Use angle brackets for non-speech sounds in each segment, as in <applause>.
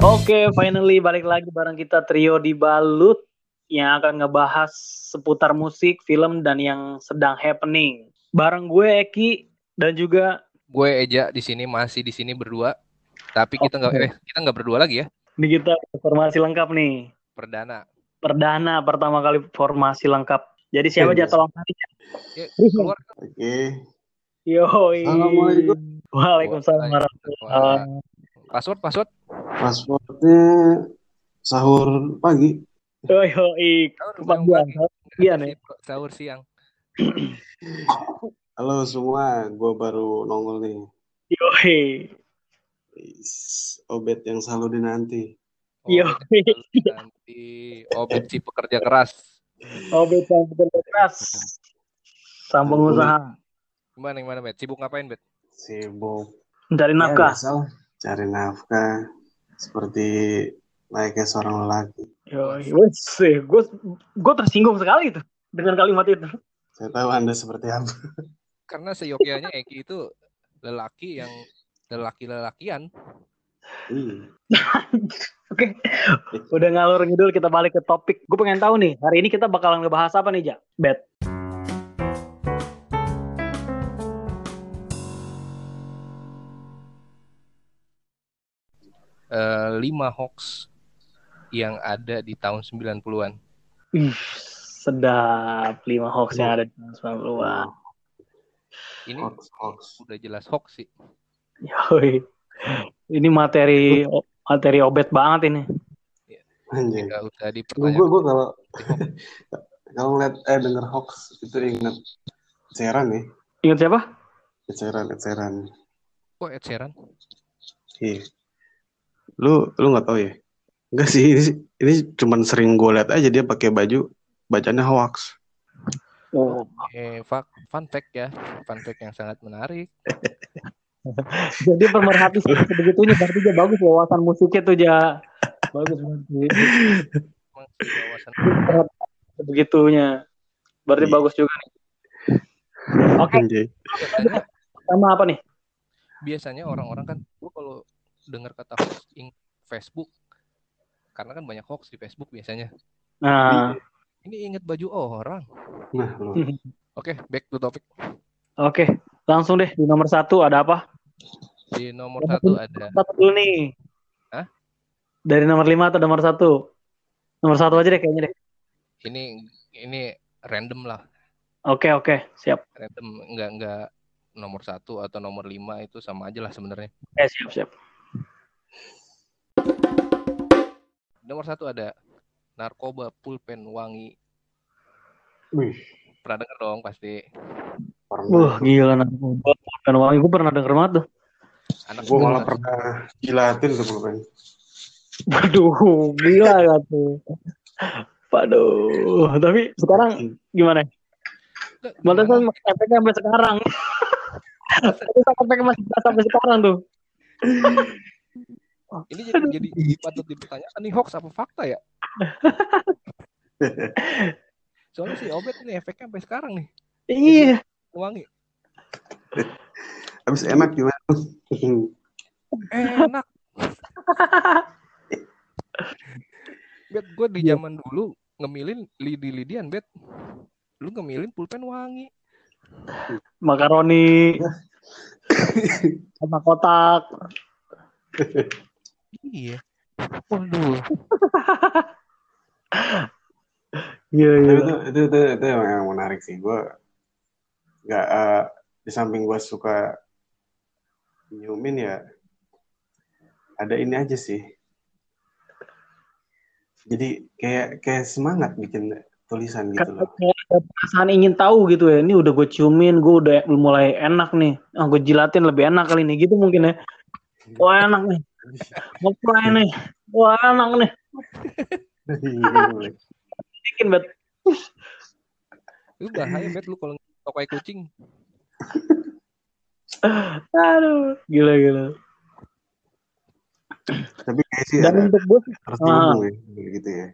Oke, finally balik lagi bareng kita trio di Balut yang akan ngebahas seputar musik, film, dan yang sedang happening. Bareng gue Eki dan juga gue Eja di sini masih di sini berdua. Tapi kita nggak Oke. eh kita nggak berdua lagi ya. ini kita formasi lengkap nih. Perdana. Perdana pertama kali formasi lengkap. Jadi siapa jatuh tolong tadi? Ya, keluar Oke. Yoi. Assalamualaikum. Waalaikumsalam warahmatullahi wabarakatuh. Password password. Passwordnya sahur pagi. Yoi, yoi. Sahur Kepagian. siang. Kepagian ya. Sahur siang. Halo semua, gue baru nongol nih. Yoi. Obet yang selalu dinanti. Yo. Nanti obet si pekerja keras. Oh, betul betul keras. Sang pengusaha. Gimana gimana Bet? Sibuk ngapain Bet? Sibuk. Mencari Ya, nafkah. lah. Cari nafkah. Seperti layaknya seorang lelaki. Yoi. Wes, gue gue tersinggung sekali tuh dengan kalimat itu. Saya tahu Anda seperti apa. Karena seyogyanya Eki itu lelaki yang lelaki-lelakian. Hmm. <laughs> Oke, udah ngalur ngidul kita balik ke topik. Gue pengen tahu nih, hari ini kita bakalan ngebahas apa nih, Ja? Bet. Eh, lima hoax yang ada di tahun 90-an. Ih, sedap. Lima hoax yang ada di tahun 90-an. Ini Hoax, hoax. udah jelas hoax sih. Yoi. Ini materi materi obet banget ini. Anjing. Nggak usah Gue dipertanyakan. gue kalau <laughs> kalau ngeliat eh denger hoax itu ingat Ceran nih. Ingat siapa? Ceran, Ceran. Kok Ed Sheeran? Iya. Lu lu nggak tahu ya? Enggak sih, ini ini cuman sering gue liat aja dia pakai baju bacanya hoax. Oh, Eh, fun, fun fact ya, fun fact yang sangat menarik. <laughs> jadi pemerhati sebegitunya berarti dia bagus wawasan musiknya tuh ja. Bagus banget. Wawasan Sebegitunya. Berarti Iya. bagus juga nih. Oke, biasanya, sama apa nih? biasanya orang-orang kan, dengar kata hoax Facebook, karena kan banyak hoax di Facebook biasanya. Nah, Ini inget baju orang. Nah. <laughs> Oke, back to topic. oke. Langsung deh di nomor satu ada apa? Di nomor satu ada Satu dulu nih. Hah? Dari nomor lima atau nomor satu? Nomor satu aja deh kayaknya deh. ini ini random lah, Oke oke siap. random nggak nggak nomor satu atau nomor lima itu sama aja lah sebenarnya. Eh siap siap. Nomor satu ada narkoba pulpen wangi. Wih, Pernah denger dong pasti. Wah pernah. gila narkoba. Kan wangi gue pernah denger banget tuh. Anak Gue malah pernah jilatin tuh pulpen. Waduh gila gak tuh. Waduh. Tapi sekarang gimana? Gimana? efeknya sampai sekarang. <laughs> Pantesan efeknya masih sampai sekarang tuh. Ini jadi, jadi patut dipertanyakan nih hoax apa fakta ya? <laughs> Soalnya si Obet ini efeknya sampai sekarang nih. Iya. Wangi. Habis enak gimana? Enak. <laughs> Bet, gue di zaman dulu ngemilin lidi-lidian, Bet. Lu ngemilin pulpen wangi. Makaroni. <laughs> Sama kotak. Iya. Waduh. <laughs> Iya iya. itu, itu, itu, itu yang menarik sih. Gue nggak eh, di samping gue suka nyiumin ya ada ini aja sih. Jadi kayak kayak semangat bikin tulisan gitu loh. ada perasaan ingin tahu gitu ya. Ini udah gue ciumin, gue udah mulai enak nih. Ah, gue jilatin lebih enak kali ini gitu mungkin ya. <laughs> Wah enak nih. Ngeplay nih. Wah enak nih. Bikin bet. Itu bahaya, Bet, lu kalau tokai kucing. Aduh, gila gila. Tapi kayak sih Dan ada untuk gue, harus dihubung ya gitu ya.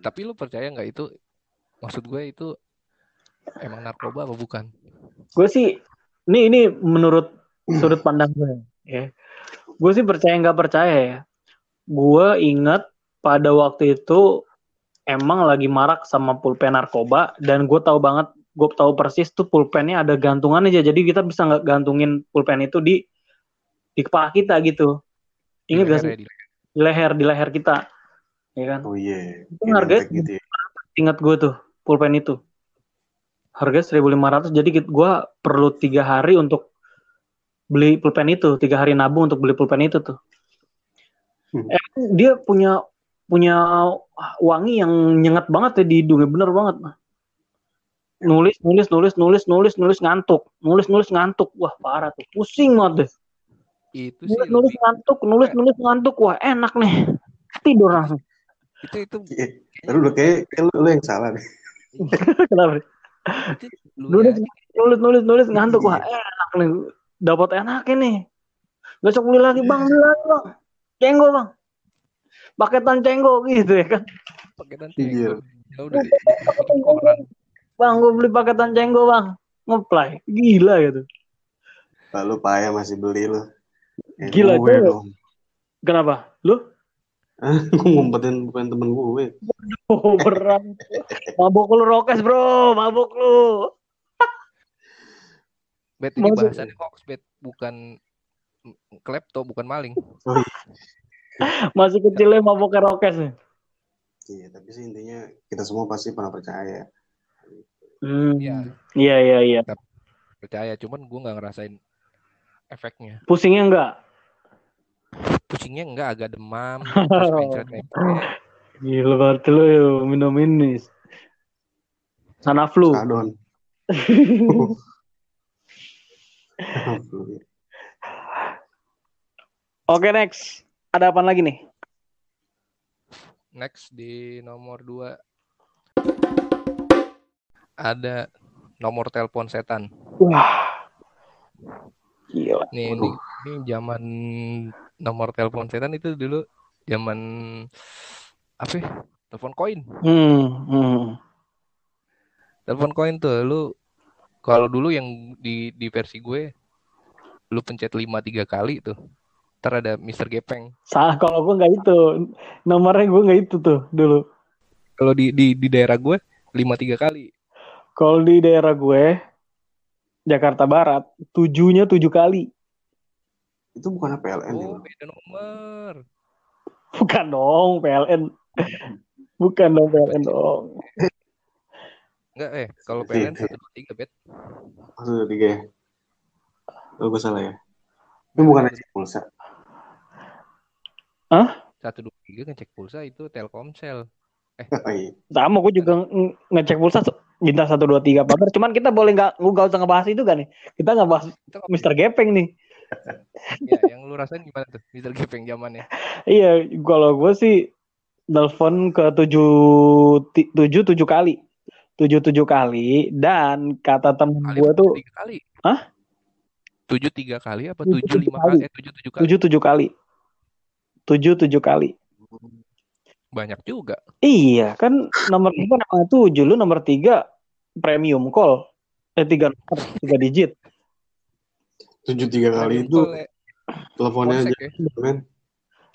Tapi lu percaya nggak itu? Maksud gue itu emang narkoba apa bukan? gue sih, ini ini menurut sudut pandang gue, ya. Gue sih percaya nggak percaya ya. gue inget pada waktu itu emang lagi marak sama pulpen narkoba dan gue tahu banget gue tahu persis tuh pulpennya ada gantungan aja jadi kita bisa nggak gantungin pulpen itu di di kepala kita gitu inget gak leher sih ya, di leher. di leher di leher kita ya kan Oh iya. Itu harganya Identik gitu ya. ingat gue tuh pulpen itu harga 1500 jadi gue perlu tiga hari untuk beli pulpen itu tiga hari nabung untuk beli pulpen itu tuh. Hmm. Emang dia punya punya wangi yang nyengat banget ya di hidungnya bener banget. Nulis nulis nulis nulis nulis nulis ngantuk. Nulis nulis ngantuk. Wah parah tuh. Pusing banget deh. Itu sih nulis nulis lebih, ngantuk nulis nulis ngantuk. Wah enak nih. <laughs> Tidur langsung. Itu itu Iya. Aduh, lu kayak, kayak lu, lu yang salah deh. <laughs> kenapa? Nulis ya, nulis nulis nulis ngantuk. Wah enak nih dapat enak ini. Besok beli lagi bang beli lagi bang. Cenggo bang. Paketan cenggo gitu ya kan. Paketan Iya. ya udah bang gue beli paketan cenggo bang. Ngeplay. Gila gitu. Lalu payah masih beli lu. Eh, Gila, gue tuh. dong. kenapa? Lu? <laughs> Gue ngumpetin bukan temen gue. oh berat. Mabok lu rokes bro. Mabok lu bet ini Maksud- bahasannya hoax bet bukan klepto bukan maling. <laughs> Masih kecilnya mabok rokes nih. Iya, tapi sih intinya kita semua pasti pernah percaya. hmm. Iya. iya iya iya. Percaya cuman gua nggak ngerasain efeknya. Pusingnya enggak pusingnya enggak agak demam <laughs> terus mencret gila berarti lu yo, minum ini. Sana flu. Sadon. <laughs> <laughs> Oke next. Ada apa lagi nih? next di nomor 2 ada nomor telepon setan Wah. Gila. nih ini, ini zaman nomor telepon setan itu dulu zaman apa ya? telepon koin Hmm, hmm. telepon koin tuh lu kalau dulu yang di di versi gue lu pencet 5 tiga kali tuh ntar ada Mister Gepeng Salah kalau gue nggak itu. Nomornya gue nggak itu tuh dulu. kalau di di di daerah gue 5 tiga kali Kalau di daerah gue Jakarta Barat, tujuhnya tujuh kali. Itu bukan PLN ya? oh beda nomor Bukan dong PLN. Bukan dong PLN dong. Enggak eh kalau PLN satu dua tiga bet Maksudnya tiga ya? Oh, gue salah ya? Itu bukan aja pulsa. satu dua tiga ngecek pulsa itu Telkomsel Oh, iya. Sama gue juga nge- ngecek pulsa bintang satu dua tiga pagar. Cuman kita boleh nggak lu gak usah ngebahas itu kan nih. Kita nggak bahas? Mister Gepeng nih. <laughs> ya yang lu rasain gimana tuh Mister Gepeng zamannya Iya, kalau gue sih telepon ke tujuh tujuh tujuh kali, tujuh tujuh kali dan kata temen gue tuh tiga kali Hah? tujuh tiga kali apa Tujuh tujuh lima kali. eh tujuh tujuh kali tujuh tujuh kali, tujuh tujuh kali. banyak juga Iya, kan nomor tiga nama tujuh, lu nomor tiga premium call, eh tiga nomor, tiga digit. Tujuh tiga kali itu eh, teleponnya aja, ya. men.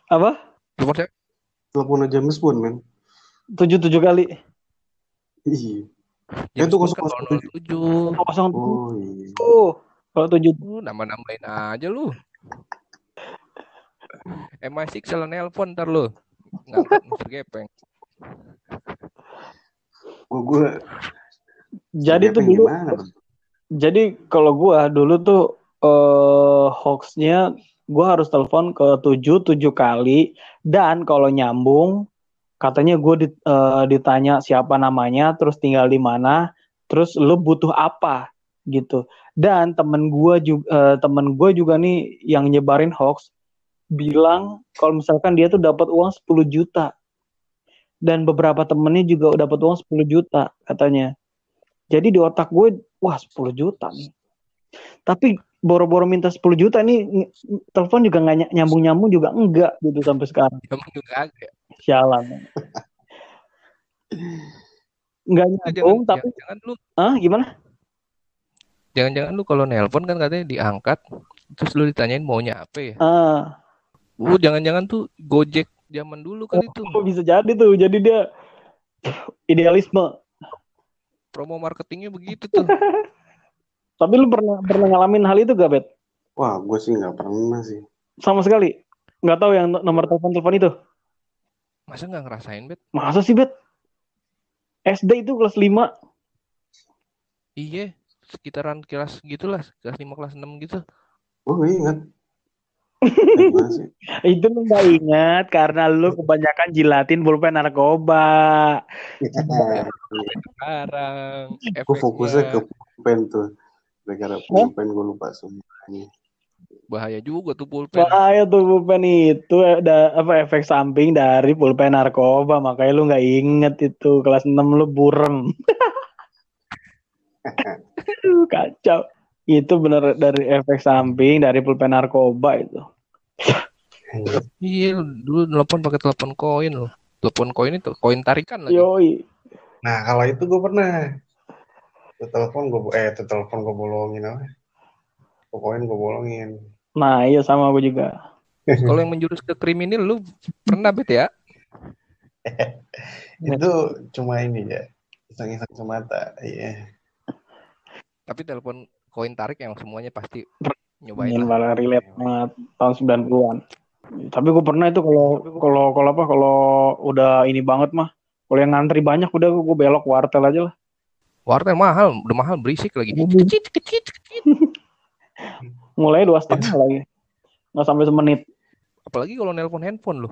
Apa? Nomor saya Teleponnya James Bond, men. Tujuh tujuh kali. Iya. James itu kan 007. 007 Kosong Oh, iya. tujuh. Kalau tujuh Lu nambah-nambahin aja lu. MI6 salah nelpon ntar lu. Mr. Gepeng. Oh, gue Jadi tuh dulu gimana? Jadi kalau gua dulu tuh eh hoaxnya gua harus telepon ke tujuh tujuh kali dan kalau nyambung katanya gue ditanya siapa namanya terus tinggal di mana terus lu butuh apa gitu dan temen gua juga temen gua juga nih yang nyebarin hoax bilang kalau misalkan dia tuh dapat uang 10 juta dan beberapa temennya juga dapat uang 10 juta katanya jadi di otak gue, wah 10 juta nih. Tapi boro-boro minta 10 juta nih, telepon juga nggak ny- nyambung-nyambung juga enggak gitu sampai sekarang. Emang juga agak. Sialan. Enggak Itu nyambung, jangan, tapi, jangan, lu ah gimana? jangan-jangan lu kalau nelpon kan katanya diangkat terus lu ditanyain maunya apa ya? Ah, Lu jangan-jangan tuh Gojek zaman dulu kan itu. Oh, bisa jadi tuh. Jadi dia idealisme. Promo marketingnya begitu tuh. <laughs> Tapi lu pernah pernah ngalamin hal itu gak, Bet? Wah, gue sih nggak pernah sih. Sama sekali. Nggak tahu yang nomor telepon telepon itu. Masa nggak ngerasain, Bet? Masa sih, Bet? SD itu kelas 5. Iya, sekitaran kelas gitulah, kelas 5 kelas 6 gitu. Nggak ingat. <laughs> Itu lu nggak ingat karena lu kebanyakan jilatin pulpen narkoba. Sekarang Gue fokusnya ke pulpen tuh. Gara-gara pulpen gue lupa semuanya. Bahaya juga tuh pulpen. Bahaya tuh pulpen itu ada apa efek samping dari pulpen narkoba. Makanya lu nggak inget itu kelas 6 lu burem. Aduh, Kacau. Itu bener dari efek samping dari pulpen narkoba itu. Iya, dulu nelpon pakai telepon koin loh. Telepon koin itu koin tarikan lagi. Yoi. Nah, kalau itu gue pernah. Telepon gue, eh, telepon gue bolongin apa? Pokoknya gue bolongin. Nah iya sama gue juga. <laughs> Kalau yang menjurus ke kriminal lu pernah bet ya? <laughs> Itu cuma ini ya. Iseng-iseng semata. Iya. Tapi telepon koin tarik yang semuanya pasti nyobain Yang lah. paling relate banget tahun 90-an. Tapi gue pernah itu kalau kalau kalau apa kalau udah ini banget mah kalau yang ngantri banyak udah gue belok wartel aja lah. Wartel mahal, udah mahal berisik lagi. Kecit, kecit, kecit. Mulai dua setengah lagi. Nggak sampai semenit. Apalagi kalau nelpon handphone lu.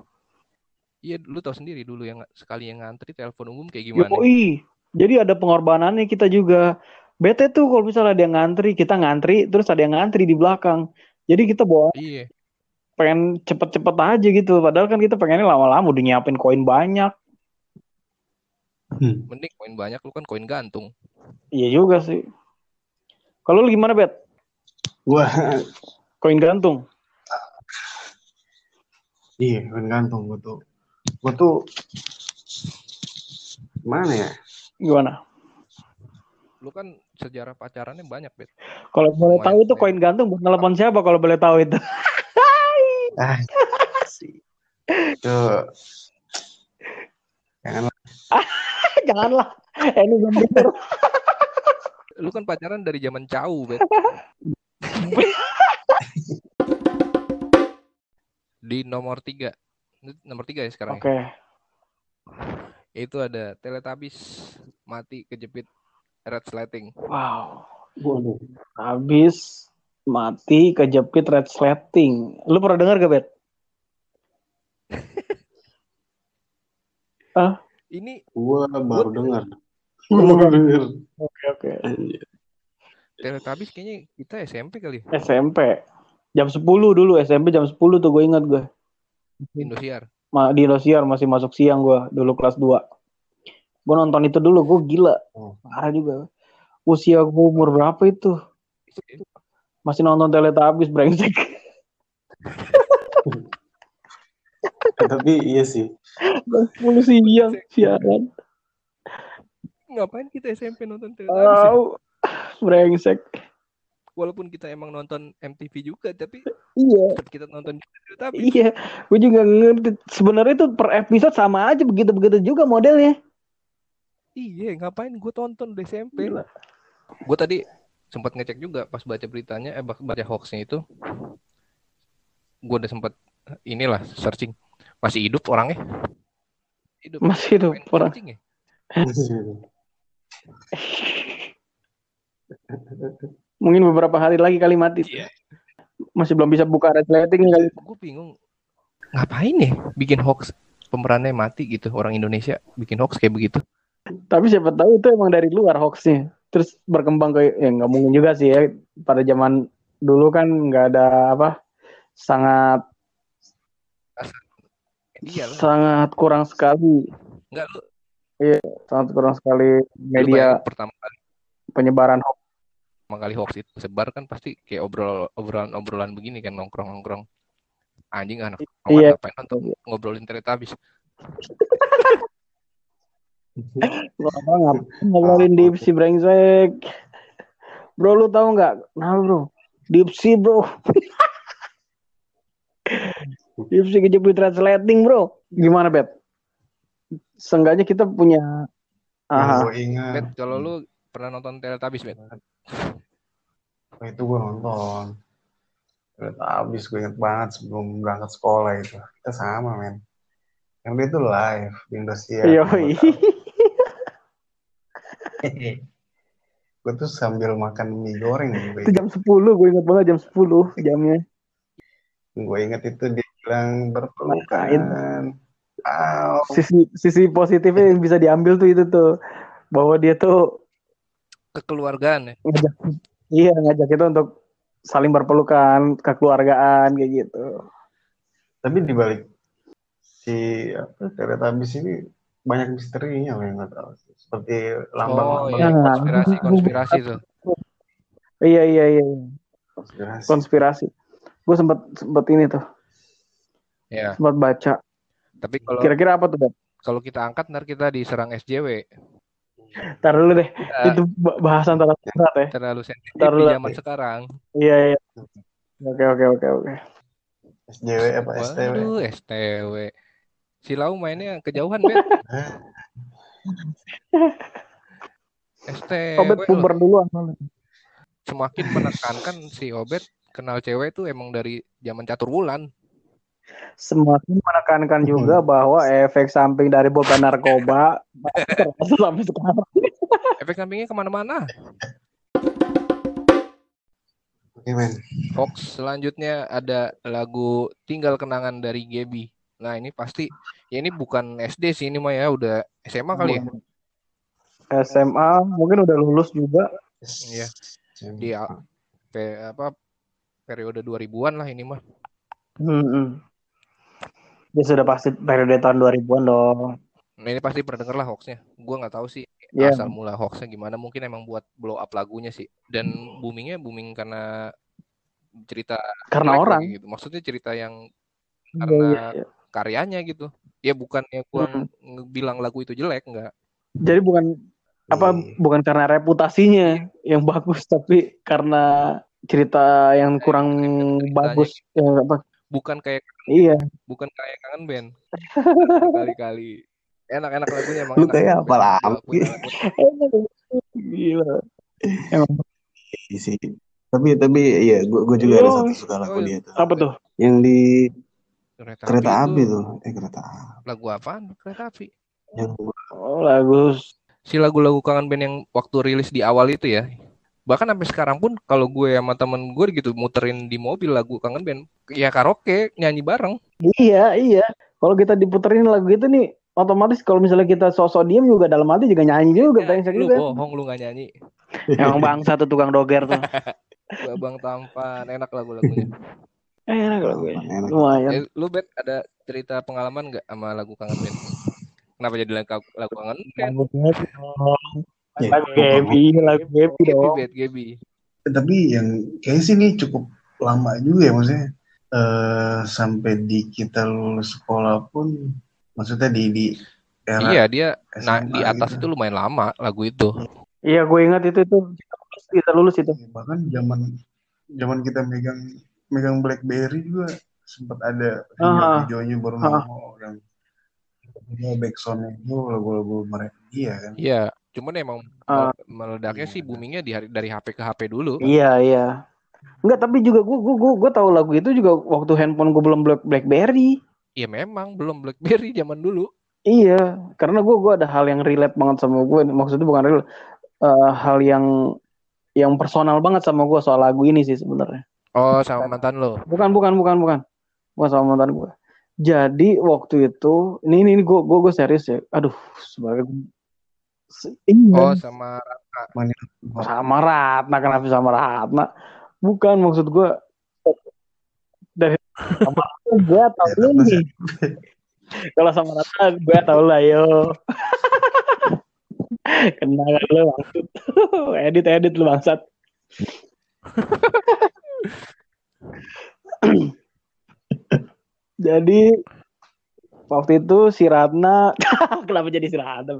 Iya, lu tahu sendiri dulu yang sekali yang ngantri telepon umum kayak gimana. Yoi. Jadi ada pengorbanannya kita juga. Bete tuh kalau misalnya ada yang ngantri, kita ngantri, terus ada yang ngantri di belakang. Jadi kita bawa Iya. pengen cepet-cepet aja gitu. Padahal kan kita pengennya lama-lama udah nyiapin koin banyak. Mending koin banyak lu kan koin gantung. Iya juga sih. Kalau lu gimana, Bet? Gue, Koin gantung? iya, kan gantung gue tuh. Gue tuh, gimana ya? Gimana? Lu kan sejarah pacarannya banyak, Bet. Kalau boleh tahu itu ya. koin gantung buat telepon siapa kalau boleh tahu itu? <laughs> Ah, sih. Tuh. Jangan Janganlah. <laughs> Eh, ini belum bener. Lu kan pacaran dari zaman jauh, Bet. <laughs> Di nomor tiga. Nomor tiga ya sekarang Oke. ya? Itu ada Teletubbies mati kejepit red slating. Wow. Waduh. Habis mati kejepit red slating. Lu pernah dengar gak, Bet? <laughs> Ini Gue baru dengar. Baru dengar. Oke, oke. Teletubbies kayaknya kita SMP kali. ya? SMP. Jam 10 dulu, SMP jam 10 tuh gue ingat gue. Indosiar. Ma- Di Indosiar masih masuk siang gue dulu kelas 2. Gue nonton itu dulu, gue gila. Oh. Parah juga. Usia gue umur berapa itu? Masih nonton Teletubbies brengsek. Tapi iya sih. 10 siang siaran. Ngapain kita SMP nonton Teletubbies? ya? Brengsek. Walaupun kita emang nonton MTV juga, tapi Iya. kita nonton juga Teletubbies. Iya, gue juga ngerti. Sebenarnya itu per episode sama aja begitu-begitu juga modelnya. Iya, ngapain gue tonton di SMP? Gila. Gue tadi sempat ngecek juga pas baca beritanya, eh baca hoaxnya itu. Gue udah sempat inilah searching. Masih hidup orangnya? Hidup. Masih hidup Main orang. kencing ya? <laughs> Mungkin beberapa hari lagi kali mati. Iya. Masih belum bisa buka resleting kali. Gue bingung. Ngapain ya bikin hoax pemerannya mati gitu orang Indonesia bikin hoax kayak begitu. Tapi siapa tahu itu emang dari luar hoaxnya. Terus berkembang ke ya nggak mungkin juga sih ya. Pada zaman dulu kan nggak ada apa sangat Iya lah. sangat kurang sekali Enggak lu, sangat kurang sekali media pertama kali penyebaran hoax. kali hoax itu sebar kan pasti kayak obrol obrolan obrolan begini kan nongkrong nongkrong anjing anak Iya. ngapain nonton ngobrolin Orang <laughs> ngapain ngobrolin dipsi brengsek. Bro lu tahu nggak? Nah bro, dipsi bro. <laughs> UFC kejepit translating bro. Gimana bet? Seenggaknya kita punya. Aha. gue ingat. Bet, kalau lu pernah nonton Teletubbies, Bet? Oh, itu gue nonton. Habis gue inget banget sebelum berangkat sekolah itu. Kita sama men. Yang dia tuh live di Indosiar. Yoi. gue <laughs> tuh sambil makan mie goreng gue Itu jam 10, gue ingat banget jam 10 jamnya. gue inget itu dia bilang berpelukan. Au. Sisi sisi positifnya yang bisa diambil tuh itu tuh bahwa dia tuh Kekeluargaan ya. ngajak iya ngajak kita untuk saling berpelukan kekeluargaan kayak gitu. Tapi di balik si apa Teletubbies ini banyak misterinya loh yang nggak tahu. Seperti Oh, lambang-lambang iya, Nah. konspirasi, konspirasi tuh. Iya iya iya konspirasi. konspirasi. Gue sempat sempat ini tuh Ya, sempat baca. tapi kalau Kira-kira apa tuh? Kalau kita angkat ntar kita diserang SJW. Ntar dulu deh. Eh, Itu ba- bahasan terlalu berat ya. terlalu sensitif Ntar di zaman sekarang. Iya iya. Oke oke oke oke. SJW apa STW? Waduh, STW. Si Lau mainnya kejauhan, Bet. <laughs> Hah? STW Obet puber duluan. semakin menekankan si Obet kenal cewek itu emang dari zaman catur bulan. Semakin menekankan juga bahwa efek samping dari boba narkoba masih <laughs> terasa sampai sekarang. Efek sampingnya ke mana-mana. Oke men. Fox selanjutnya ada lagu Tinggal Kenangan dari Gebi. Nah ini pasti ya ini bukan SD sih ini mah ya udah SMA kali ya. SMA mungkin udah lulus juga. Iya. Di pe, apa periode 2000-an lah ini mah. Hmm. Ya sudah pasti periode tahun 2000-an dong. Nah ini pasti pernah denger lah hoaxnya. Gua nggak tahu sih Iya. asal mula hoaxnya gimana. Mungkin emang buat blow up lagunya sih. Dan boomingnya booming karena cerita Karena orang. gitu. Maksudnya cerita yang Iya, karena iya, iya. karyanya gitu. Ya bukannya gua Hmm. bilang lagu itu jelek enggak. Jadi bukan apa Iya. bukan karena reputasinya yang <laughs> bagus tapi karena cerita yang kurang ceritanya bagus ya, apa Bukan kayak iya bukan kayak kangen band. Kali-kali. Enak-enak lagunya emang Lu enak. kayak apa lagi? <laughs> Gila emang Iya sih. Tapi tapi iya gue gue juga ada Oh, satu suka lagu oh, dia tuh. apa tuh Yang di Kereta, kereta api itu tuh. Eh kereta api. Lagu apaan? Kereta api. Yang oh lagu Si lagu-lagu kangen band yang waktu rilis di awal itu ya. Bahkan sampai sekarang pun kalau gue sama temen gue gitu muterin di mobil lagu kangen band, ya karaoke nyanyi bareng. iya iya kalau kita diputerin lagu itu nih otomatis kalau misalnya kita sosok diem juga dalam hati juga nyanyi juga brengsek Lu juga bohong lu nggak nyanyi. <laughs> emang bangsa tuh tukang doger tuh <laughs> Babang tampan, enak lagu-lagunya. <laughs> enak lagunya Enak. lumayan Eh, lu bet ada cerita pengalaman nggak sama lagu kangen band? Kenapa jadi lagu, lagu kangen band? Gaby Ya, lagu Gaby lagu Gaby Gebi dong bet, Gebi. Tapi yang kayaknya sih ini cukup lama juga ya maksudnya. Eh sampai di kita lulus sekolah pun maksudnya di di era Iya dia, nah SMA di atas gitu. itu lumayan lama lagu itu. iya gue ingat itu itu kita lulus, itu bahkan zaman zaman kita megang megang BlackBerry juga sempat ada Ah. video-videonya baru nongol yang video backsoundnya itu lagu-lagu mereka dia kan Iya, cuman emang Ah. meledaknya Iya. sih boomingnya di hari, dari HP ke HP dulu. Iya iya. Enggak tapi juga gue gue gue, gue tahu lagu itu juga waktu handphone gue belum Black BlackBerry. Iya memang belum BlackBerry zaman dulu. Iya, karena gue gue ada hal yang relate banget sama gue. Maksudnya bukan relate, eh, hal yang yang personal banget sama gue soal lagu ini sih sebenarnya. Oh sama mantan lo. Bukan bukan bukan bukan bukan sama mantan gue. Jadi waktu itu ini ini, ini gue gue gue serius ya. Aduh sebagai Se- iya Oh sama sama Ratna kenapa sama Ratna? Bukan maksud gue dari sama Ratna gue tau Ya, ini. Kalau sama Ratna gue tau lah yo. <laughs> Kena kan lu maksud. <laughs> edit edit lu bangsat. <laughs> Jadi waktu itu si Ratna kenapa jadi si Ratna?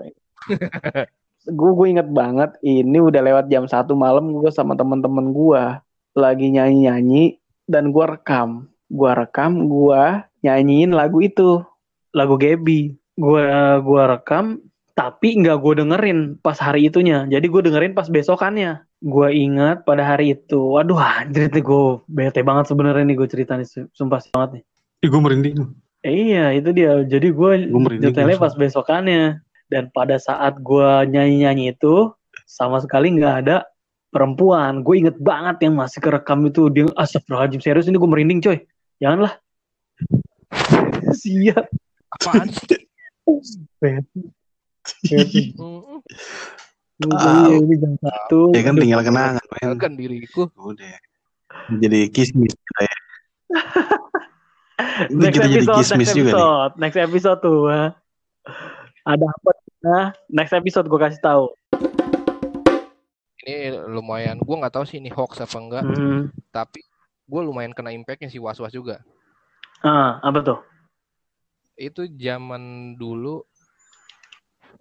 <laughs> gue gue inget banget ini udah lewat jam satu malam gue sama temen-temen gue lagi nyanyi nyanyi dan gue rekam gue rekam gue nyanyiin lagu itu, lagu Gaby. Gua gua rekam tapi nggak gue dengerin pas hari itunya. Jadi gue dengerin pas besokannya. Gue ingat pada hari itu. Waduh anjir nih gue bete banget sebenarnya nih gue cerita nih. Sumpah banget nih. Ih, gue merinding. Iya itu dia. Jadi gue Gue merinding. detailnya pas besokannya. Dan pada saat gue nyanyi-nyanyi itu sama sekali nggak ada perempuan. Gue inget banget yang masih kerekam itu dia astagfirullahaladzim serius ini gue merinding coy. Janganlah. <laughs> Siap. Apaan. Mm, Iya, ini jam satu. Ya kan tinggal kenangan, men. Tinggalkan diriku. Udah. Jadi kismis kita ya. Itu Next kita jadi episode, kismis next juga nih. episode, next episode tuh. Ada apa? Nah, next episode gue kasih tahu. Ini lumayan. Gue nggak tahu sih ini hoax apa enggak. Hmm. Tapi gue lumayan kena impactnya si was-was juga. Ah, apa tuh? Itu zaman dulu.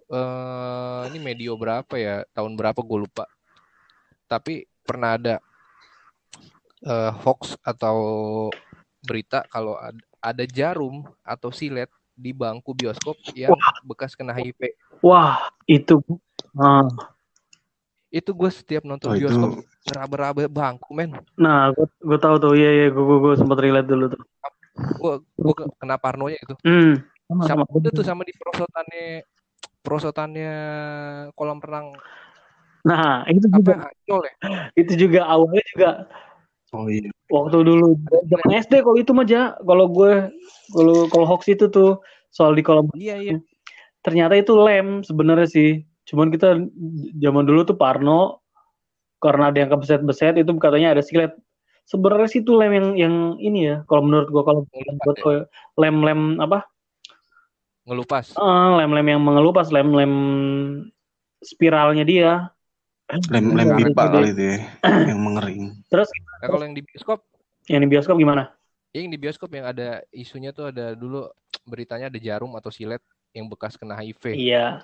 eh ini medio berapa ya? Tahun berapa gue lupa. Tapi pernah ada eh, hoax atau berita kalau ad- ada jarum atau silet di bangku bioskop yang bekas kena HIV. Wah, itu. Ah. Itu gue setiap nonton Oh, bioskop ngeraba-raba bangku men. Nah, gue gue tahu tuh. Iya, iya, gue gue, sempat relate dulu tuh. Gue gue kena parnonya itu. Hmm. Sama, Sama sama. itu tuh sama di perosotannya perosotannya kolam renang Nah, itu apa juga Ancol ya? itu juga awalnya juga Oh iya. Waktu dulu zaman SD kalau itu mah Ja. kalau gue kalau kalau hoax itu tuh soal di kolam Iya iya. ternyata itu lem sebenarnya sih. Cuman kita zaman dulu tuh Parno karena ada yang kebeset-beset itu katanya ada silet. Sebenarnya sih itu lem yang yang ini ya. Kalau menurut gua kalau buat ya? gua, lem-lem apa? Ngelupas. Eh, lem-lem yang mengelupas, lem-lem spiralnya dia. Lem lem Iya, pipa itu kali itu ya. <clears throat> Yang mengering. Terus Nah, kalau yang di bioskop, yang di bioskop gimana? yang di bioskop yang ada isunya tuh ada dulu beritanya ada jarum atau silet yang bekas kena HIV. Iya.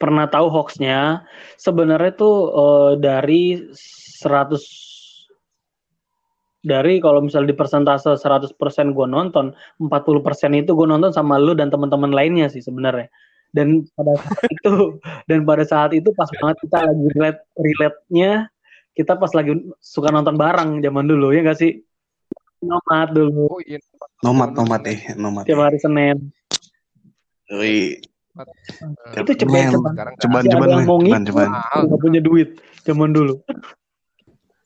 Pernah tahu hoaxnya? Sebenarnya tuh eh, dari 100 dari kalau misalnya di persentase 100% gue nonton, 40% itu gue nonton sama lu dan teman-teman lainnya sih sebenarnya. Dan pada saat itu dan pada saat itu pas banget kita lagi relate relate-nya kita pas lagi suka nonton bareng zaman dulu ya gak sih? Nomad dulu Oh iya. Nomad nomad eh nomad. tiap hari Senin. Wih. Eh, Itu ada cobaan yang weh. mau mahal. Nggak punya duit zaman dulu.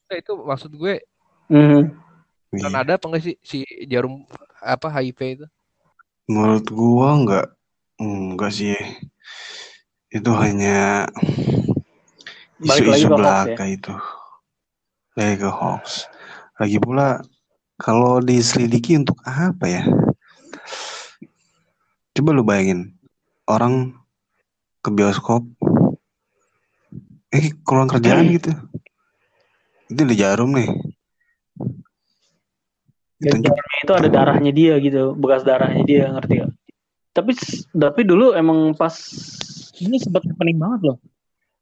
Nah, itu maksud gue Mhm. kan Iya. ada apa enggak sih si jarum apa HIV itu? Menurut gua enggak enggak sih. Itu hanya Balik isu-isu belaka itu. Lagi ke hoax. Lagi pula kalau diselidiki untuk apa ya? Coba lu bayangin orang ke bioskop eh kurang kerjaan gitu. Itu di jarum nih. Dan itu ada darahnya dia gitu, bekas darahnya dia, ngerti gak? Tapi tapi dulu emang pas ini sempat pening banget loh.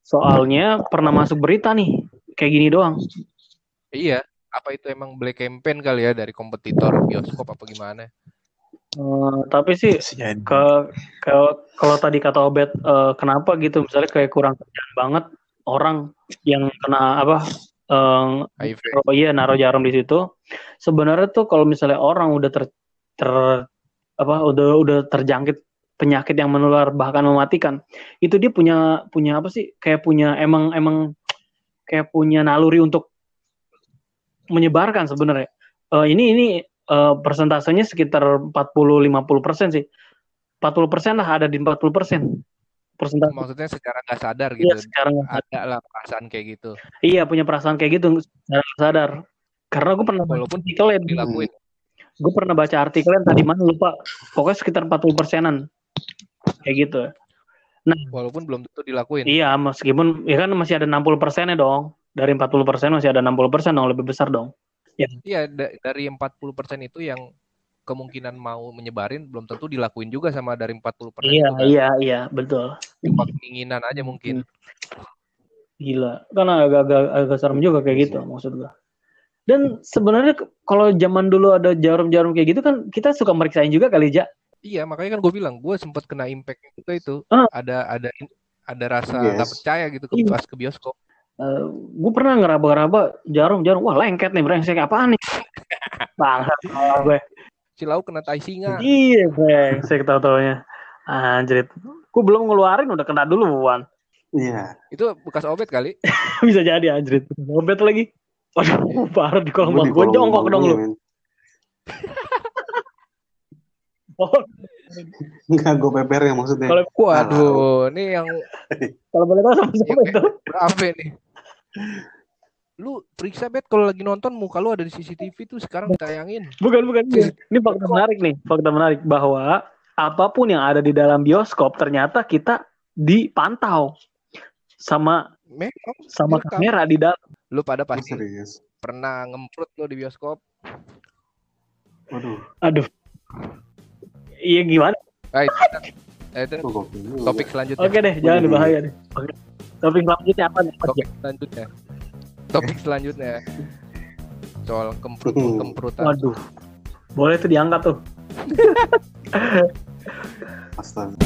Soalnya pernah masuk berita nih, kayak gini doang. Iya. Apa itu emang black campaign kali ya dari kompetitor bioskop apa gimana? Eh, tapi sih jadi. ke ke kalau tadi kata Obet eh, kenapa gitu misalnya kayak kurang kerjaan banget orang yang kena apa eh, HIV. Oh iya naruh jarum di situ. Sebenarnya tuh kalau misalnya orang udah ter, ter- apa udah udah terjangkit penyakit yang menular bahkan mematikan, itu dia punya punya apa sih? Kayak punya emang emang kayak punya naluri untuk menyebarkan sebenarnya. Eh, ini ini eh, persentasenya sekitar 40-50% sih. 40% lah ada di 40%. Persentase Maksudnya secara nggak sadar Iya, gitu. sekarang Ada lah perasaan kayak gitu. Iya punya perasaan kayak gitu secara sadar. Karena gue pernah Walaupun artikel ya, dilakuin. Gue pernah baca artikel yang tadi mana lupa. Pokoknya sekitar 40 persenan. Kayak gitu. Walaupun belum tentu dilakuin. Iya meskipun ya kan masih ada 60 persennya dong. Dari 40 persen masih ada 60 persen dong lebih besar dong. Iya, da- dari 40% itu yang kemungkinan mau menyebarin belum tentu dilakuin juga sama dari 40% Iya itu kan. iya iya betul. Cuma keinginan aja mungkin. Gila. Kan agak-agak agak serem juga kayak gitu maksud gue. Dan sebenarnya kalau zaman dulu ada jarum-jarum kayak gitu kan kita suka meriksain juga kali Ja. Iya, makanya kan gue bilang gue sempat kena impact juga itu. Ah. Ada ada ada rasa Yes. nggak percaya gitu ke Iya. pas ke bioskop. gue pernah ngeraba-ngeraba jarum-jarum, wah lengket nih brengsek apaan nih? <laughs> Bangsat gue. Cilau kena tai singa. Iya brengsek tau-taunya. Anjrit. Gue belum ngeluarin udah kena duluan. Iya. Itu bekas obet kali. <laughs> Bisa jadi anjrit. Lobet lagi. Waduh, parah di kolong Gua Gue jongkok dong lu. Oh, Enggak, gue peper ya maksudnya. Kalau- Waduh, ini yang kalau boleh tahu sama siapa Iya, itu? berapa nih? Lu periksa bet kalau lagi nonton muka lu ada di CCTV tuh sekarang ditayangin. Bukan, bukan. Ini, ini fakta menarik nih. Fakta menarik bahwa apa pun yang ada di dalam bioskop ternyata kita dipantau sama Memang sama kamera di dalam. Lu pada Oh, pasti serius. pernah ngemprut lo di bioskop. Waduh, Aduh. Iya gimana? Ah, itu, eh, itu kok gokil juga. topik selanjutnya. Oke deh, jangan dibahaya deh. Oke. Topik selanjutnya apa nih? Topik selanjutnya. Topik selanjutnya. Soal kemprut kemprutan. Waduh. Boleh tuh diangkat tuh. Astaga.